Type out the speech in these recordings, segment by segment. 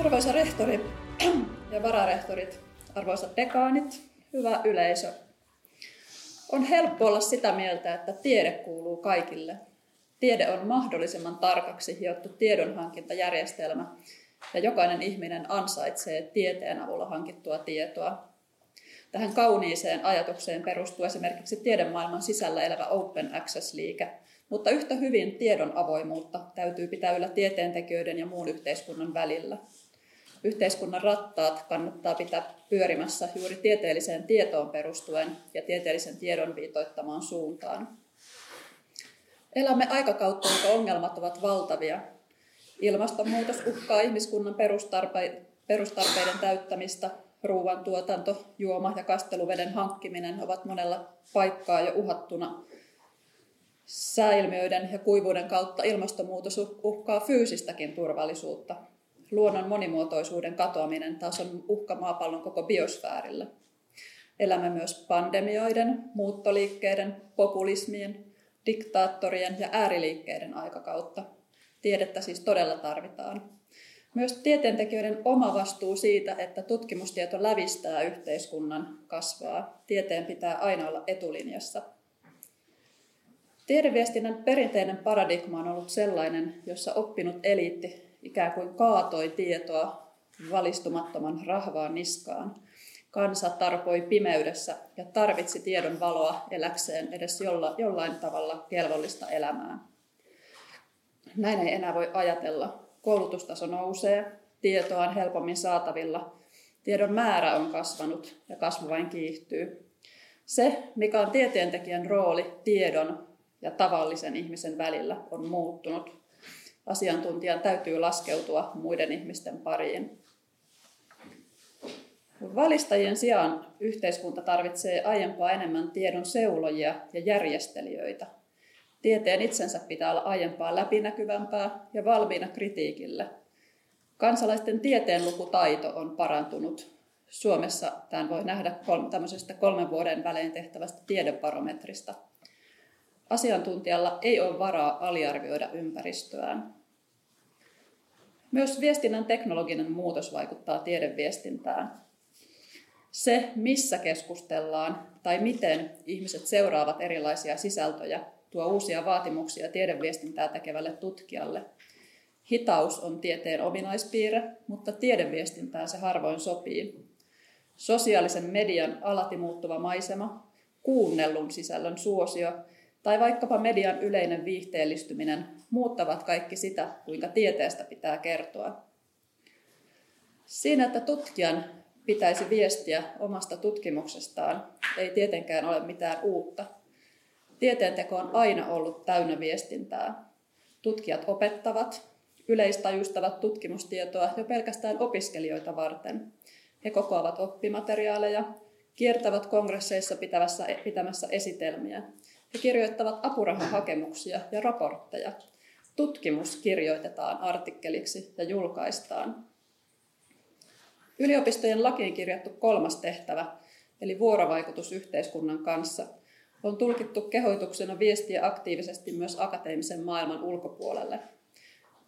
Arvoisa rehtori ja vararehtorit, arvoisat dekaanit, hyvä yleisö. On helppo olla sitä mieltä, että tiede kuuluu kaikille. Tiede on mahdollisimman tarkaksi hiottu tiedonhankintajärjestelmä ja jokainen ihminen ansaitsee tieteen avulla hankittua tietoa. Tähän kauniiseen ajatukseen perustuu esimerkiksi tiedemaailman sisällä elävä Open Access-liike, mutta yhtä hyvin tiedon avoimuutta täytyy pitää yllä tieteentekijöiden ja muun yhteiskunnan välillä. Yhteiskunnan rattaat kannattaa pitää pyörimässä juuri tieteelliseen tietoon perustuen ja tieteellisen tiedon viitoittamaan suuntaan. Elämme aikakautta, jonka ongelmat ovat valtavia. Ilmastonmuutos uhkaa ihmiskunnan perustarpe- perustarpeiden täyttämistä. Ruoantuotanto, juoma- ja kasteluveden hankkiminen ovat monella paikkaa jo uhattuna. Sääilmiöiden ja kuivuuden kautta ilmastonmuutos uhkaa fyysistäkin turvallisuutta luonnon monimuotoisuuden katoaminen taas on uhka maapallon koko biosfäärille. Elämme myös pandemioiden, muuttoliikkeiden, populismien, diktaattorien ja ääriliikkeiden aikakautta. Tiedettä siis todella tarvitaan. Myös tieteentekijöiden oma vastuu siitä, että tutkimustieto lävistää yhteiskunnan, kasvaa. Tieteen pitää aina olla etulinjassa. Tiedeviestinnän perinteinen paradigma on ollut sellainen, jossa oppinut eliitti ikään kuin kaatoi tietoa valistumattoman rahvaan niskaan. Kansa tarpoi pimeydessä ja tarvitsi tiedon valoa eläkseen edes jolla, jollain tavalla kelvollista elämää. Näin ei enää voi ajatella. Koulutustaso nousee, tietoa on helpommin saatavilla, tiedon määrä on kasvanut ja kasvu vain kiihtyy. Se, mikä on tieteentekijän rooli tiedon ja tavallisen ihmisen välillä, on muuttunut asiantuntijan täytyy laskeutua muiden ihmisten pariin. Valistajien sijaan yhteiskunta tarvitsee aiempaa enemmän tiedon seulojia ja järjestelijöitä. Tieteen itsensä pitää olla aiempaa läpinäkyvämpää ja valmiina kritiikille. Kansalaisten tieteenlukutaito on parantunut. Suomessa tämän voi nähdä tämmöisestä kolmen vuoden välein tehtävästä tiedebarometrista. Asiantuntijalla ei ole varaa aliarvioida ympäristöään. Myös viestinnän teknologinen muutos vaikuttaa tiedeviestintään. Se, missä keskustellaan tai miten ihmiset seuraavat erilaisia sisältöjä, tuo uusia vaatimuksia tiedeviestintää tekevälle tutkijalle. Hitaus on tieteen ominaispiirre, mutta tiedeviestintään se harvoin sopii. Sosiaalisen median alati muuttuva maisema, kuunnellun sisällön suosio tai vaikkapa median yleinen viihteellistyminen muuttavat kaikki sitä, kuinka tieteestä pitää kertoa. Siinä, että tutkijan pitäisi viestiä omasta tutkimuksestaan, ei tietenkään ole mitään uutta. Tieteenteko on aina ollut täynnä viestintää. Tutkijat opettavat, yleistajustavat tutkimustietoa jo pelkästään opiskelijoita varten. He kokoavat oppimateriaaleja, kiertävät kongresseissa pitämässä, esitelmiä he kirjoittavat apurahahakemuksia ja raportteja. Tutkimus kirjoitetaan artikkeliksi ja julkaistaan. Yliopistojen lakiin kirjattu kolmas tehtävä, eli vuorovaikutus yhteiskunnan kanssa, on tulkittu kehoituksena viestiä aktiivisesti myös akateemisen maailman ulkopuolelle.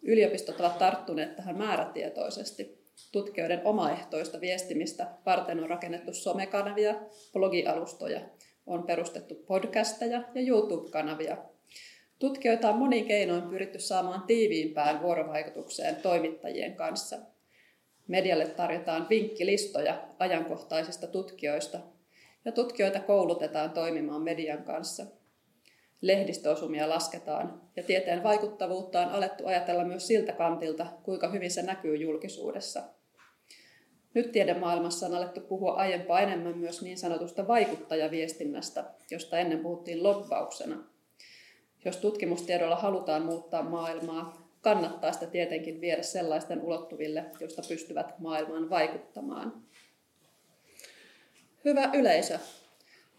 Yliopistot ovat tarttuneet tähän määrätietoisesti. Tutkijoiden omaehtoista viestimistä varten on rakennettu somekanavia, blogialustoja on perustettu podcasteja ja YouTube-kanavia. Tutkijoita on monin keinoin pyritty saamaan tiiviimpään vuorovaikutukseen toimittajien kanssa. Medialle tarjotaan vinkkilistoja ajankohtaisista tutkijoista ja tutkijoita koulutetaan toimimaan median kanssa. Lehdistöosumia lasketaan ja tieteen vaikuttavuutta on alettu ajatella myös siltä kantilta, kuinka hyvin se näkyy julkisuudessa – nyt tiedemaailmassa on alettu puhua aiempaa enemmän myös niin sanotusta vaikuttajaviestinnästä, josta ennen puhuttiin lobbauksena. Jos tutkimustiedolla halutaan muuttaa maailmaa, kannattaa sitä tietenkin viedä sellaisten ulottuville, joista pystyvät maailmaan vaikuttamaan. Hyvä yleisö,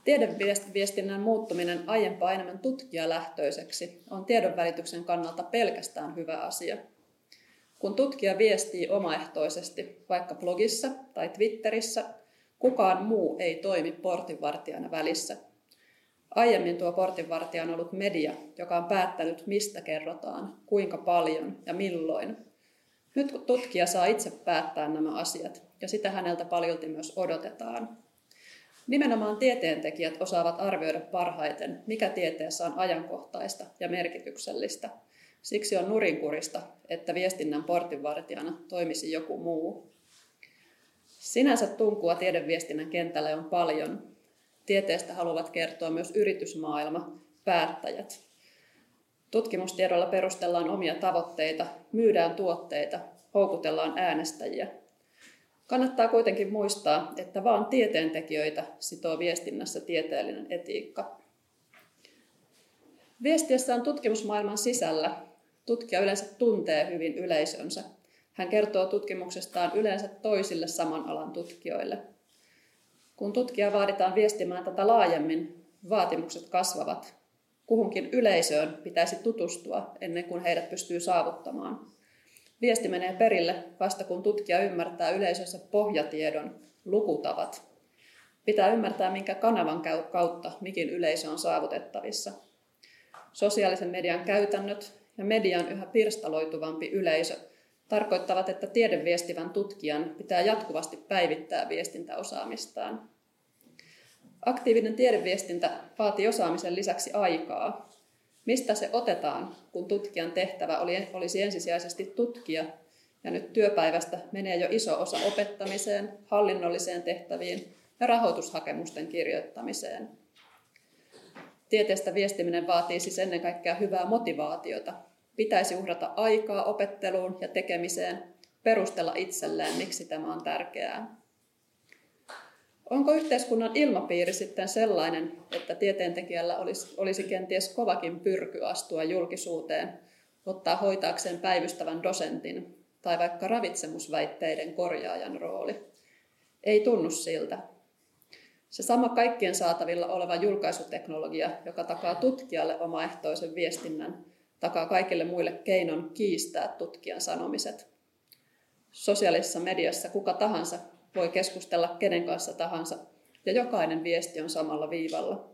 Tiedeviestinnän muuttuminen aiempaa enemmän tutkijalähtöiseksi on tiedonvälityksen kannalta pelkästään hyvä asia – kun tutkija viestii omaehtoisesti, vaikka blogissa tai Twitterissä, kukaan muu ei toimi portinvartijana välissä. Aiemmin tuo portinvartija on ollut media, joka on päättänyt, mistä kerrotaan, kuinka paljon ja milloin. Nyt tutkija saa itse päättää nämä asiat, ja sitä häneltä paljolti myös odotetaan. Nimenomaan tieteentekijät osaavat arvioida parhaiten, mikä tieteessä on ajankohtaista ja merkityksellistä. Siksi on nurinkurista, että viestinnän portinvartijana toimisi joku muu. Sinänsä tunkua tiedeviestinnän kentälle on paljon. Tieteestä haluavat kertoa myös yritysmaailma, päättäjät. Tutkimustiedolla perustellaan omia tavoitteita, myydään tuotteita, houkutellaan äänestäjiä – Kannattaa kuitenkin muistaa, että vain tieteentekijöitä sitoo viestinnässä tieteellinen etiikka. Viestiessään tutkimusmaailman sisällä tutkija yleensä tuntee hyvin yleisönsä. Hän kertoo tutkimuksestaan yleensä toisille saman alan tutkijoille. Kun tutkija vaaditaan viestimään tätä laajemmin, vaatimukset kasvavat. Kuhunkin yleisöön pitäisi tutustua ennen kuin heidät pystyy saavuttamaan. Viesti menee perille vasta kun tutkija ymmärtää yleisössä pohjatiedon lukutavat. Pitää ymmärtää, minkä kanavan kautta mikin yleisö on saavutettavissa. Sosiaalisen median käytännöt ja median yhä pirstaloituvampi yleisö tarkoittavat, että tiedeviestivän tutkijan pitää jatkuvasti päivittää viestintäosaamistaan. Aktiivinen tiedeviestintä vaatii osaamisen lisäksi aikaa, Mistä se otetaan, kun tutkijan tehtävä oli, olisi ensisijaisesti tutkia, ja nyt työpäivästä menee jo iso osa opettamiseen, hallinnolliseen tehtäviin ja rahoitushakemusten kirjoittamiseen. Tieteestä viestiminen vaatii siis ennen kaikkea hyvää motivaatiota. Pitäisi uhrata aikaa opetteluun ja tekemiseen, perustella itselleen, miksi tämä on tärkeää. Onko yhteiskunnan ilmapiiri sitten sellainen, että tieteentekijällä olisi, olisi kenties kovakin pyrky astua julkisuuteen, ottaa hoitaakseen päivystävän dosentin tai vaikka ravitsemusväitteiden korjaajan rooli? Ei tunnu siltä. Se sama kaikkien saatavilla oleva julkaisuteknologia, joka takaa tutkijalle omaehtoisen viestinnän, takaa kaikille muille keinon kiistää tutkijan sanomiset. Sosiaalisessa mediassa kuka tahansa voi keskustella kenen kanssa tahansa ja jokainen viesti on samalla viivalla.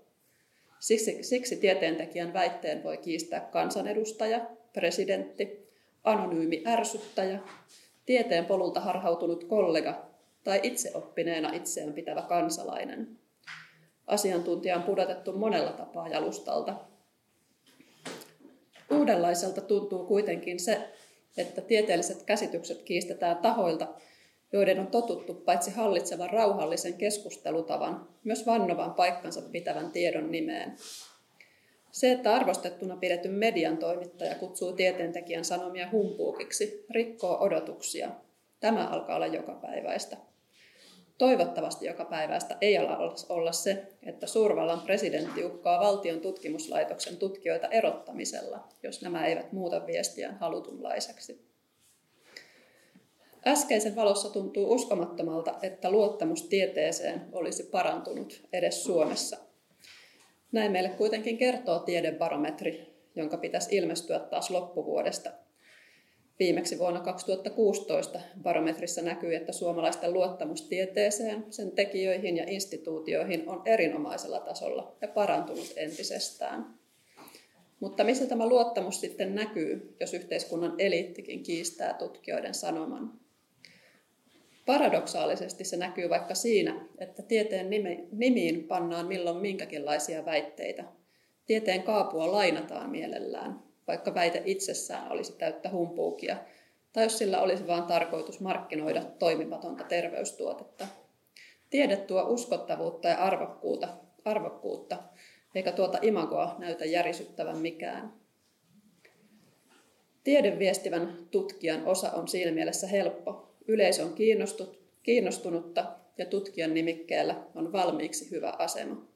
Siksi, siksi tieteentekijän väitteen voi kiistää kansanedustaja, presidentti, anonyymi ärsyttäjä, tieteen polulta harhautunut kollega tai itseoppineena itseään pitävä kansalainen. Asiantuntija on pudotettu monella tapaa jalustalta. Uudenlaiselta tuntuu kuitenkin se, että tieteelliset käsitykset kiistetään tahoilta, joiden on totuttu paitsi hallitsevan rauhallisen keskustelutavan, myös vannovan paikkansa pitävän tiedon nimeen. Se, että arvostettuna pidetyn median toimittaja kutsuu tieteentekijän sanomia humpuukiksi, rikkoo odotuksia. Tämä alkaa olla jokapäiväistä. Toivottavasti jokapäiväistä ei ala olla se, että suurvallan presidentti uhkaa valtion tutkimuslaitoksen tutkijoita erottamisella, jos nämä eivät muuta viestiään halutunlaiseksi. Äskeisen valossa tuntuu uskomattomalta, että luottamus tieteeseen olisi parantunut edes Suomessa. Näin meille kuitenkin kertoo tiedebarometri, jonka pitäisi ilmestyä taas loppuvuodesta. Viimeksi vuonna 2016 barometrissa näkyy, että suomalaisten luottamus tieteeseen, sen tekijöihin ja instituutioihin on erinomaisella tasolla ja parantunut entisestään. Mutta missä tämä luottamus sitten näkyy, jos yhteiskunnan eliittikin kiistää tutkijoiden sanoman? Paradoksaalisesti se näkyy vaikka siinä, että tieteen nimiin pannaan milloin minkäkinlaisia väitteitä. Tieteen kaapua lainataan mielellään, vaikka väite itsessään olisi täyttä humpuukia, tai jos sillä olisi vain tarkoitus markkinoida toimimatonta terveystuotetta. Tiede tuo uskottavuutta ja arvokkuutta, arvokkuutta eikä tuota imagoa näytä järisyttävän mikään. Tiedeviestivän tutkijan osa on siinä mielessä helppo, Yleisö on kiinnostunutta ja tutkijan nimikkeellä on valmiiksi hyvä asema.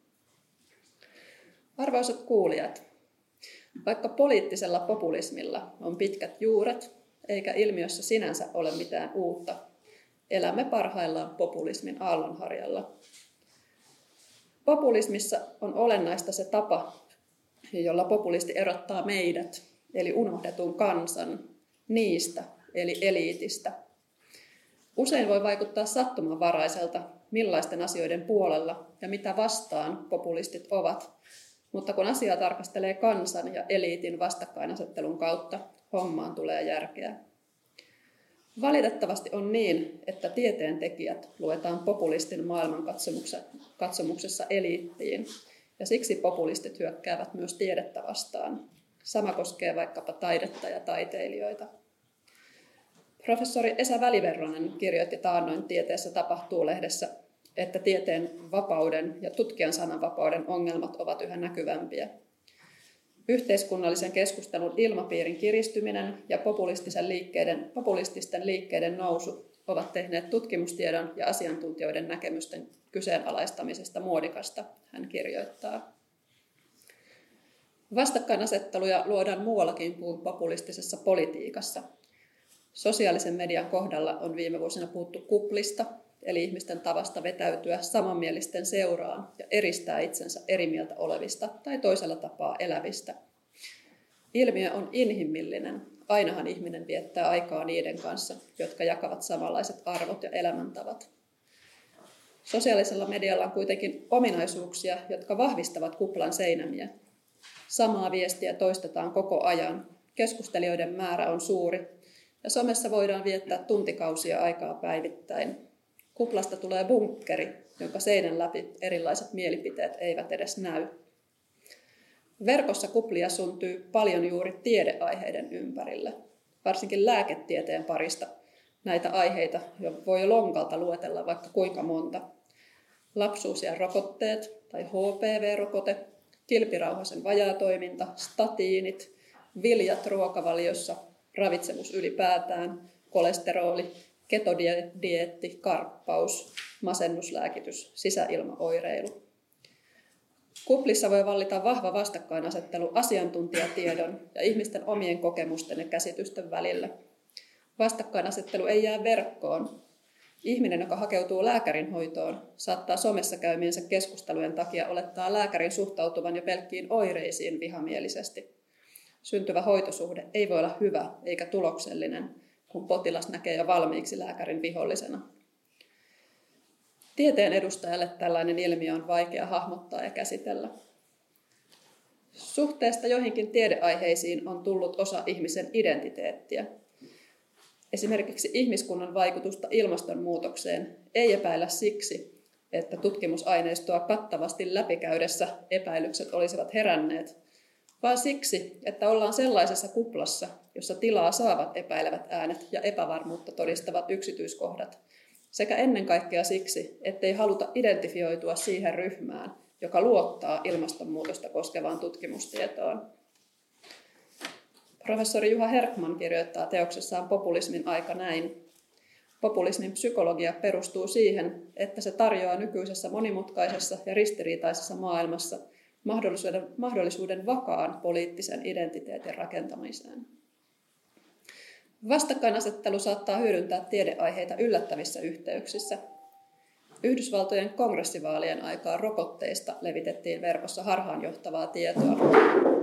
Arvoisat kuulijat, vaikka poliittisella populismilla on pitkät juuret, eikä ilmiössä sinänsä ole mitään uutta, elämme parhaillaan populismin aallonharjalla. Populismissa on olennaista se tapa, jolla populisti erottaa meidät, eli unohdetun kansan, niistä, eli eliitistä, Usein voi vaikuttaa sattumanvaraiselta, millaisten asioiden puolella ja mitä vastaan populistit ovat, mutta kun asiaa tarkastelee kansan ja eliitin vastakkainasettelun kautta, hommaan tulee järkeä. Valitettavasti on niin, että tieteen tekijät luetaan populistin maailmankatsomuksessa eliittiin, ja siksi populistit hyökkäävät myös tiedettä vastaan. Sama koskee vaikkapa taidetta ja taiteilijoita. Professori Esa Väliverronen kirjoitti taannoin Tieteessä tapahtuu lehdessä, että tieteen vapauden ja tutkijan sananvapauden ongelmat ovat yhä näkyvämpiä. Yhteiskunnallisen keskustelun ilmapiirin kiristyminen ja populistisen liikkeiden, populististen liikkeiden nousu ovat tehneet tutkimustiedon ja asiantuntijoiden näkemysten kyseenalaistamisesta muodikasta, hän kirjoittaa. Vastakkainasetteluja luodaan muuallakin kuin populistisessa politiikassa. Sosiaalisen median kohdalla on viime vuosina puhuttu kuplista, eli ihmisten tavasta vetäytyä samanmielisten seuraan ja eristää itsensä eri mieltä olevista tai toisella tapaa elävistä. Ilmiö on inhimillinen. Ainahan ihminen viettää aikaa niiden kanssa, jotka jakavat samanlaiset arvot ja elämäntavat. Sosiaalisella medialla on kuitenkin ominaisuuksia, jotka vahvistavat kuplan seinämiä. Samaa viestiä toistetaan koko ajan. Keskustelijoiden määrä on suuri ja somessa voidaan viettää tuntikausia aikaa päivittäin. Kuplasta tulee bunkkeri, jonka seinän läpi erilaiset mielipiteet eivät edes näy. Verkossa kuplia syntyy paljon juuri tiedeaiheiden ympärille, varsinkin lääketieteen parista. Näitä aiheita voi lonkalta luetella vaikka kuinka monta. Lapsuus ja rokotteet tai HPV-rokote, kilpirauhasen vajaatoiminta, statiinit, viljat ruokavaliossa, ravitsemus ylipäätään, kolesteroli, ketodieetti, karppaus, masennuslääkitys, sisäilmaoireilu. Kuplissa voi vallita vahva vastakkainasettelu asiantuntijatiedon ja ihmisten omien kokemusten ja käsitysten välillä. Vastakkainasettelu ei jää verkkoon. Ihminen, joka hakeutuu lääkärin hoitoon, saattaa somessa käymiensä keskustelujen takia olettaa lääkärin suhtautuvan jo pelkkiin oireisiin vihamielisesti. Syntyvä hoitosuhde ei voi olla hyvä eikä tuloksellinen, kun potilas näkee jo valmiiksi lääkärin vihollisena. Tieteen edustajalle tällainen ilmiö on vaikea hahmottaa ja käsitellä. Suhteesta joihinkin tiedeaiheisiin on tullut osa ihmisen identiteettiä. Esimerkiksi ihmiskunnan vaikutusta ilmastonmuutokseen ei epäillä siksi, että tutkimusaineistoa kattavasti läpikäydessä epäilykset olisivat heränneet, vaan siksi, että ollaan sellaisessa kuplassa, jossa tilaa saavat epäilevät äänet ja epävarmuutta todistavat yksityiskohdat, sekä ennen kaikkea siksi, ettei haluta identifioitua siihen ryhmään, joka luottaa ilmastonmuutosta koskevaan tutkimustietoon. Professori Juha Herkman kirjoittaa teoksessaan populismin aika näin. Populismin psykologia perustuu siihen, että se tarjoaa nykyisessä monimutkaisessa ja ristiriitaisessa maailmassa – mahdollisuuden, mahdollisuuden vakaan poliittisen identiteetin rakentamiseen. Vastakkainasettelu saattaa hyödyntää tiedeaiheita yllättävissä yhteyksissä. Yhdysvaltojen kongressivaalien aikaa rokotteista levitettiin verkossa harhaanjohtavaa tietoa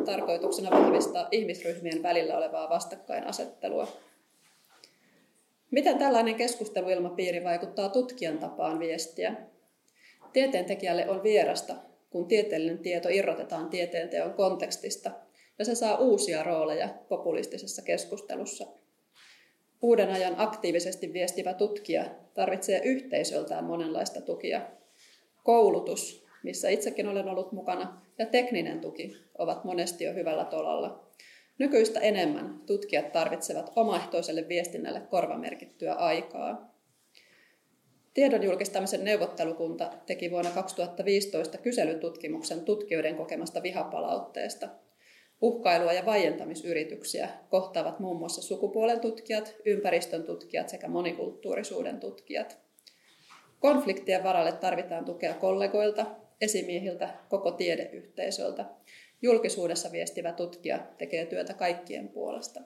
tarkoituksena vahvistaa ihmisryhmien välillä olevaa vastakkainasettelua. Miten tällainen keskusteluilmapiiri vaikuttaa tutkijan tapaan viestiä? Tieteentekijälle on vierasta, kun tieteellinen tieto irrotetaan tieteenteon kontekstista ja se saa uusia rooleja populistisessa keskustelussa. Uuden ajan aktiivisesti viestivä tutkija tarvitsee yhteisöltään monenlaista tukia. Koulutus, missä itsekin olen ollut mukana, ja tekninen tuki ovat monesti jo hyvällä tolalla. Nykyistä enemmän tutkijat tarvitsevat omaehtoiselle viestinnälle korvamerkittyä aikaa. Tiedon julkistamisen neuvottelukunta teki vuonna 2015 kyselytutkimuksen tutkijoiden kokemasta vihapalautteesta. Uhkailua ja vaientamisyrityksiä kohtaavat muun muassa sukupuolen tutkijat, ympäristön tutkijat sekä monikulttuurisuuden tutkijat. Konfliktien varalle tarvitaan tukea kollegoilta, esimiehiltä, koko tiedeyhteisöltä. Julkisuudessa viestivä tutkija tekee työtä kaikkien puolesta.